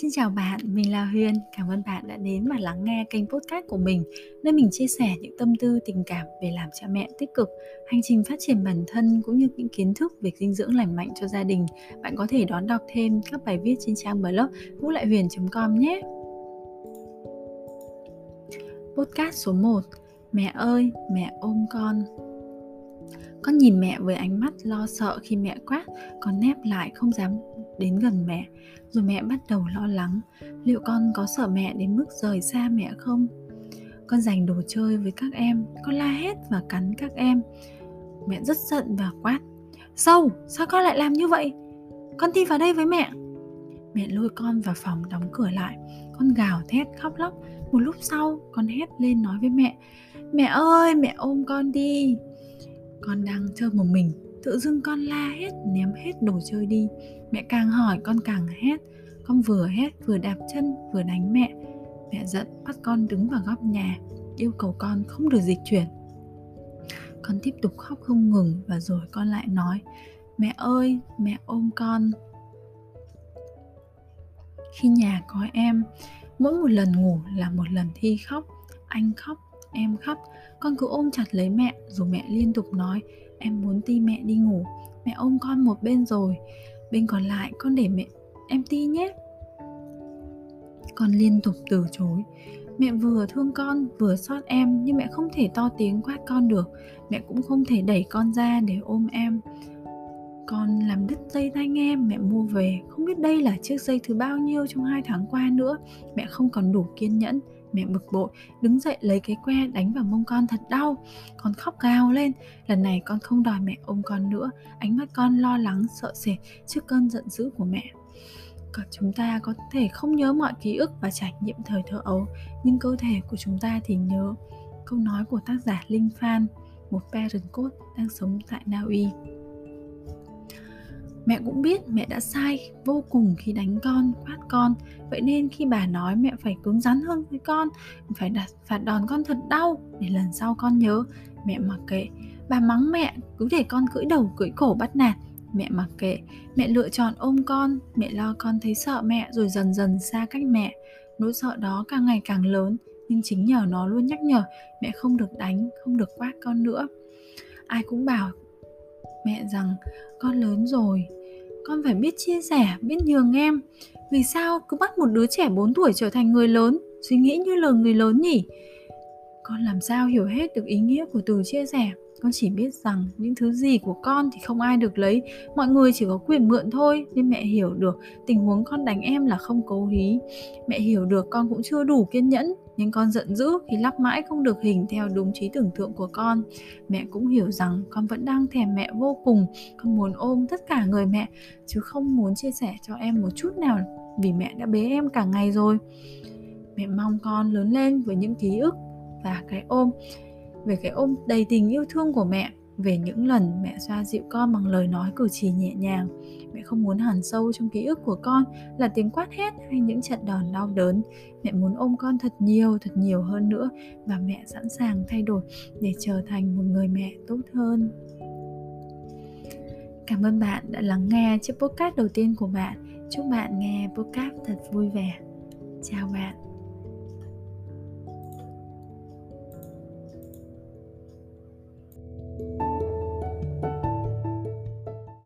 Xin chào bạn, mình là Huyền. Cảm ơn bạn đã đến và lắng nghe kênh podcast của mình, nơi mình chia sẻ những tâm tư, tình cảm về làm cha mẹ tích cực, hành trình phát triển bản thân cũng như những kiến thức về dinh dưỡng lành mạnh cho gia đình. Bạn có thể đón đọc thêm các bài viết trên trang blog vũ lại huyền.com nhé. Podcast số 1 Mẹ ơi, mẹ ôm con con nhìn mẹ với ánh mắt lo sợ khi mẹ quát Con nép lại không dám đến gần mẹ. Rồi mẹ bắt đầu lo lắng Liệu con có sợ mẹ đến mức rời xa mẹ không? Con giành đồ chơi với các em Con la hét và cắn các em. Mẹ rất giận và quát Sâu, sao con lại làm như vậy? Con đi vào đây với mẹ. Mẹ lôi con vào phòng đóng cửa lại. Con gào thét khóc lóc. Một lúc sau con hét lên nói với mẹ Mẹ ơi mẹ ôm con đi. Con đang chơi một mình tự dưng con la hét ném hết đồ chơi đi mẹ càng hỏi con càng hét. Con vừa hét vừa đạp chân, vừa đánh mẹ. Mẹ giận bắt con đứng vào góc nhà, yêu cầu con không được dịch chuyển. Con tiếp tục khóc không ngừng và rồi con lại nói, mẹ ơi, mẹ ôm con. Khi nhà có em, mỗi một lần ngủ là một lần thi khóc. Anh khóc, em khóc. Con cứ ôm chặt lấy mẹ dù mẹ liên tục nói, em muốn ti mẹ đi ngủ. Mẹ ôm con một bên rồi bên còn lại, con để mẹ, em ti nhé. Con liên tục từ chối. Mẹ vừa thương con, vừa xót em, nhưng mẹ không thể to tiếng quát con được. Mẹ cũng không thể đẩy con ra để ôm em. Con làm đứt dây tai nghe mẹ mua về. Không biết đây là chiếc dây thứ bao nhiêu trong hai tháng qua nữa. Mẹ không còn đủ kiên nhẫn. Mẹ bực bội, đứng dậy lấy cái que đánh vào mông con thật đau. Con khóc gào lên, lần này con không đòi mẹ ôm con nữa. Ánh mắt con lo lắng, sợ sệt trước cơn giận dữ của mẹ. Cả chúng ta có thể không nhớ mọi ký ức và trải nghiệm thời thơ ấu, nhưng cơ thể của chúng ta thì nhớ. Câu nói của tác giả Linh Phan, một parent coach đang sống tại Na Uy mẹ cũng biết mẹ đã sai vô cùng khi đánh con, quát con. Vậy nên khi bà nói mẹ phải cứng rắn hơn với con, phải đặt, phạt đòn con thật đau để lần sau con nhớ. Mẹ mặc kệ. Bà mắng mẹ, cứ để con cưỡi đầu, cưỡi cổ bắt nạt. Mẹ mặc kệ. Mẹ lựa chọn ôm con, mẹ lo con thấy sợ mẹ rồi dần dần xa cách mẹ. Nỗi sợ đó càng ngày càng lớn, nhưng chính nhờ nó luôn nhắc nhở mẹ không được đánh, không được quát con nữa. Ai cũng bảo mẹ rằng, con lớn rồi, con phải biết chia sẻ, biết nhường em. Vì sao cứ bắt một đứa trẻ 4 tuổi trở thành người lớn? Suy nghĩ như là người lớn nhỉ? Con làm sao hiểu hết được ý nghĩa của từ chia sẻ con chỉ biết rằng những thứ gì của con thì không ai được lấy. Mọi người chỉ có quyền mượn thôi nên mẹ hiểu được tình huống con đánh em là không cố ý. Mẹ hiểu được con cũng chưa đủ kiên nhẫn, nhưng con giận dữ khi lắp mãi không được hình theo đúng trí tưởng tượng của con. Mẹ cũng hiểu rằng con vẫn đang thèm mẹ vô cùng, con muốn ôm tất cả người mẹ, chứ không muốn chia sẻ cho em một chút nào vì mẹ đã bế em cả ngày rồi. Mẹ mong con lớn lên với những ký ức và cái ôm về cái ôm đầy tình yêu thương của mẹ, về những lần mẹ xoa dịu con bằng lời nói cử chỉ nhẹ nhàng. Mẹ không muốn hàn sâu trong ký ức của con là tiếng quát hét hay những trận đòn đau đớn. Mẹ muốn ôm con thật nhiều thật nhiều hơn nữa và mẹ sẵn sàng thay đổi để trở thành một người mẹ tốt hơn. Cảm ơn bạn đã lắng nghe chiếc podcast đầu tiên của bạn. Chúc bạn nghe podcast thật vui vẻ. Chào bạn.